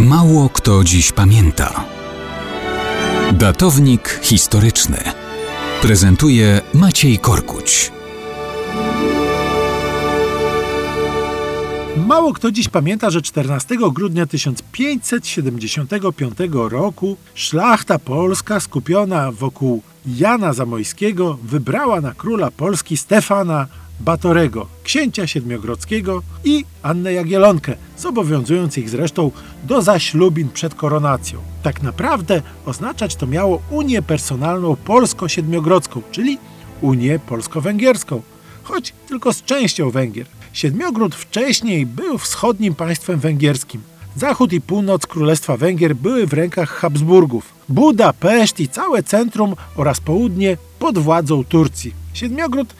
Mało kto dziś pamięta. Datownik historyczny prezentuje Maciej Korkuć. Mało kto dziś pamięta, że 14 grudnia 1575 roku szlachta polska skupiona wokół Jana Zamojskiego wybrała na króla Polski Stefana Batorego, księcia siedmiogrodzkiego i Annę Jagielonkę, zobowiązując ich zresztą do zaślubin przed koronacją. Tak naprawdę oznaczać to miało Unię Personalną Polsko-Siedmiogrodzką, czyli Unię Polsko-Węgierską, choć tylko z częścią Węgier. Siedmiogród wcześniej był wschodnim państwem węgierskim. Zachód i północ Królestwa Węgier były w rękach Habsburgów. Budapeszt i całe centrum oraz południe pod władzą Turcji. Siedmiogród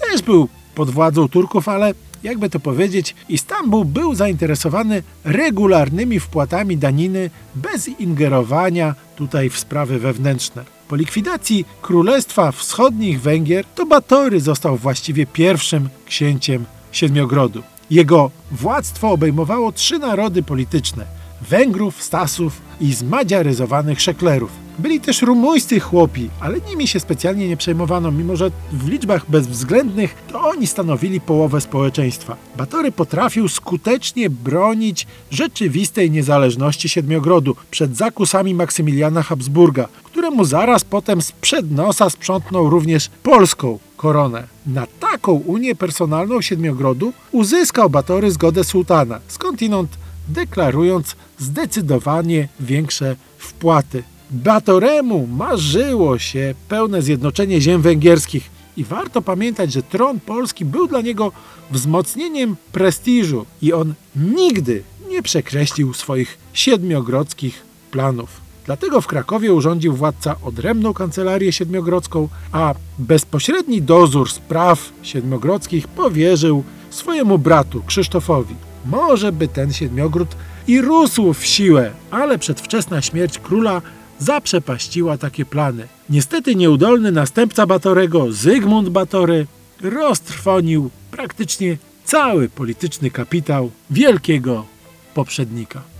też był pod władzą Turków, ale jakby to powiedzieć, Istanbul był zainteresowany regularnymi wpłatami daniny bez ingerowania tutaj w sprawy wewnętrzne. Po likwidacji Królestwa Wschodnich Węgier to Batory został właściwie pierwszym księciem Siedmiogrodu. Jego władztwo obejmowało trzy narody polityczne Węgrów, Stasów i zmadziaryzowanych szeklerów. Byli też rumuńscy chłopi, ale nimi się specjalnie nie przejmowano, mimo że w liczbach bezwzględnych to oni stanowili połowę społeczeństwa. Batory potrafił skutecznie bronić rzeczywistej niezależności Siedmiogrodu przed zakusami Maksymiliana Habsburga, któremu zaraz potem sprzed nosa sprzątnął również polską koronę. Na taką unię personalną Siedmiogrodu uzyskał Batory zgodę sułtana, skądinąd deklarując zdecydowanie większe wpłaty. Batoremu marzyło się pełne zjednoczenie ziem węgierskich i warto pamiętać, że tron polski był dla niego wzmocnieniem prestiżu i on nigdy nie przekreślił swoich siedmiogrodzkich planów. Dlatego w Krakowie urządził władca odrębną kancelarię siedmiogrodzką, a bezpośredni dozór spraw siedmiogrodzkich powierzył swojemu bratu Krzysztofowi. Może by ten siedmiogród i rósł w siłę, ale przedwczesna śmierć króla zaprzepaściła takie plany. Niestety nieudolny następca Batorego, Zygmunt Batory, roztrwonił praktycznie cały polityczny kapitał wielkiego poprzednika.